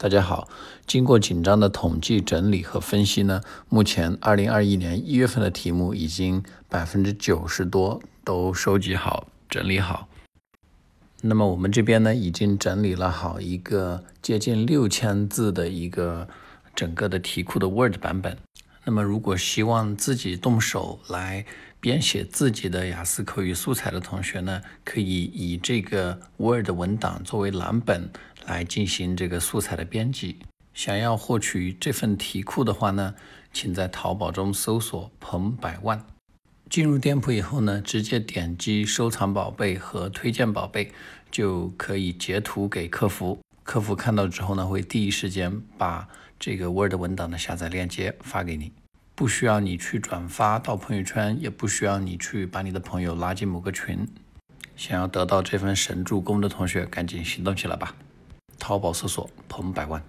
大家好，经过紧张的统计整理和分析呢，目前二零二一年一月份的题目已经百分之九十多都收集好、整理好。那么我们这边呢，已经整理了好一个接近六千字的一个整个的题库的 Word 版本。那么如果希望自己动手来编写自己的雅思口语素材的同学呢，可以以这个 Word 文档作为蓝本来进行这个素材的编辑。想要获取这份题库的话呢，请在淘宝中搜索“彭百万”。进入店铺以后呢，直接点击收藏宝贝和推荐宝贝，就可以截图给客服。客服看到之后呢，会第一时间把这个 Word 文档的下载链接发给你，不需要你去转发到朋友圈，也不需要你去把你的朋友拉进某个群。想要得到这份神助攻的同学，赶紧行动起来吧！淘宝搜索“彭百万”。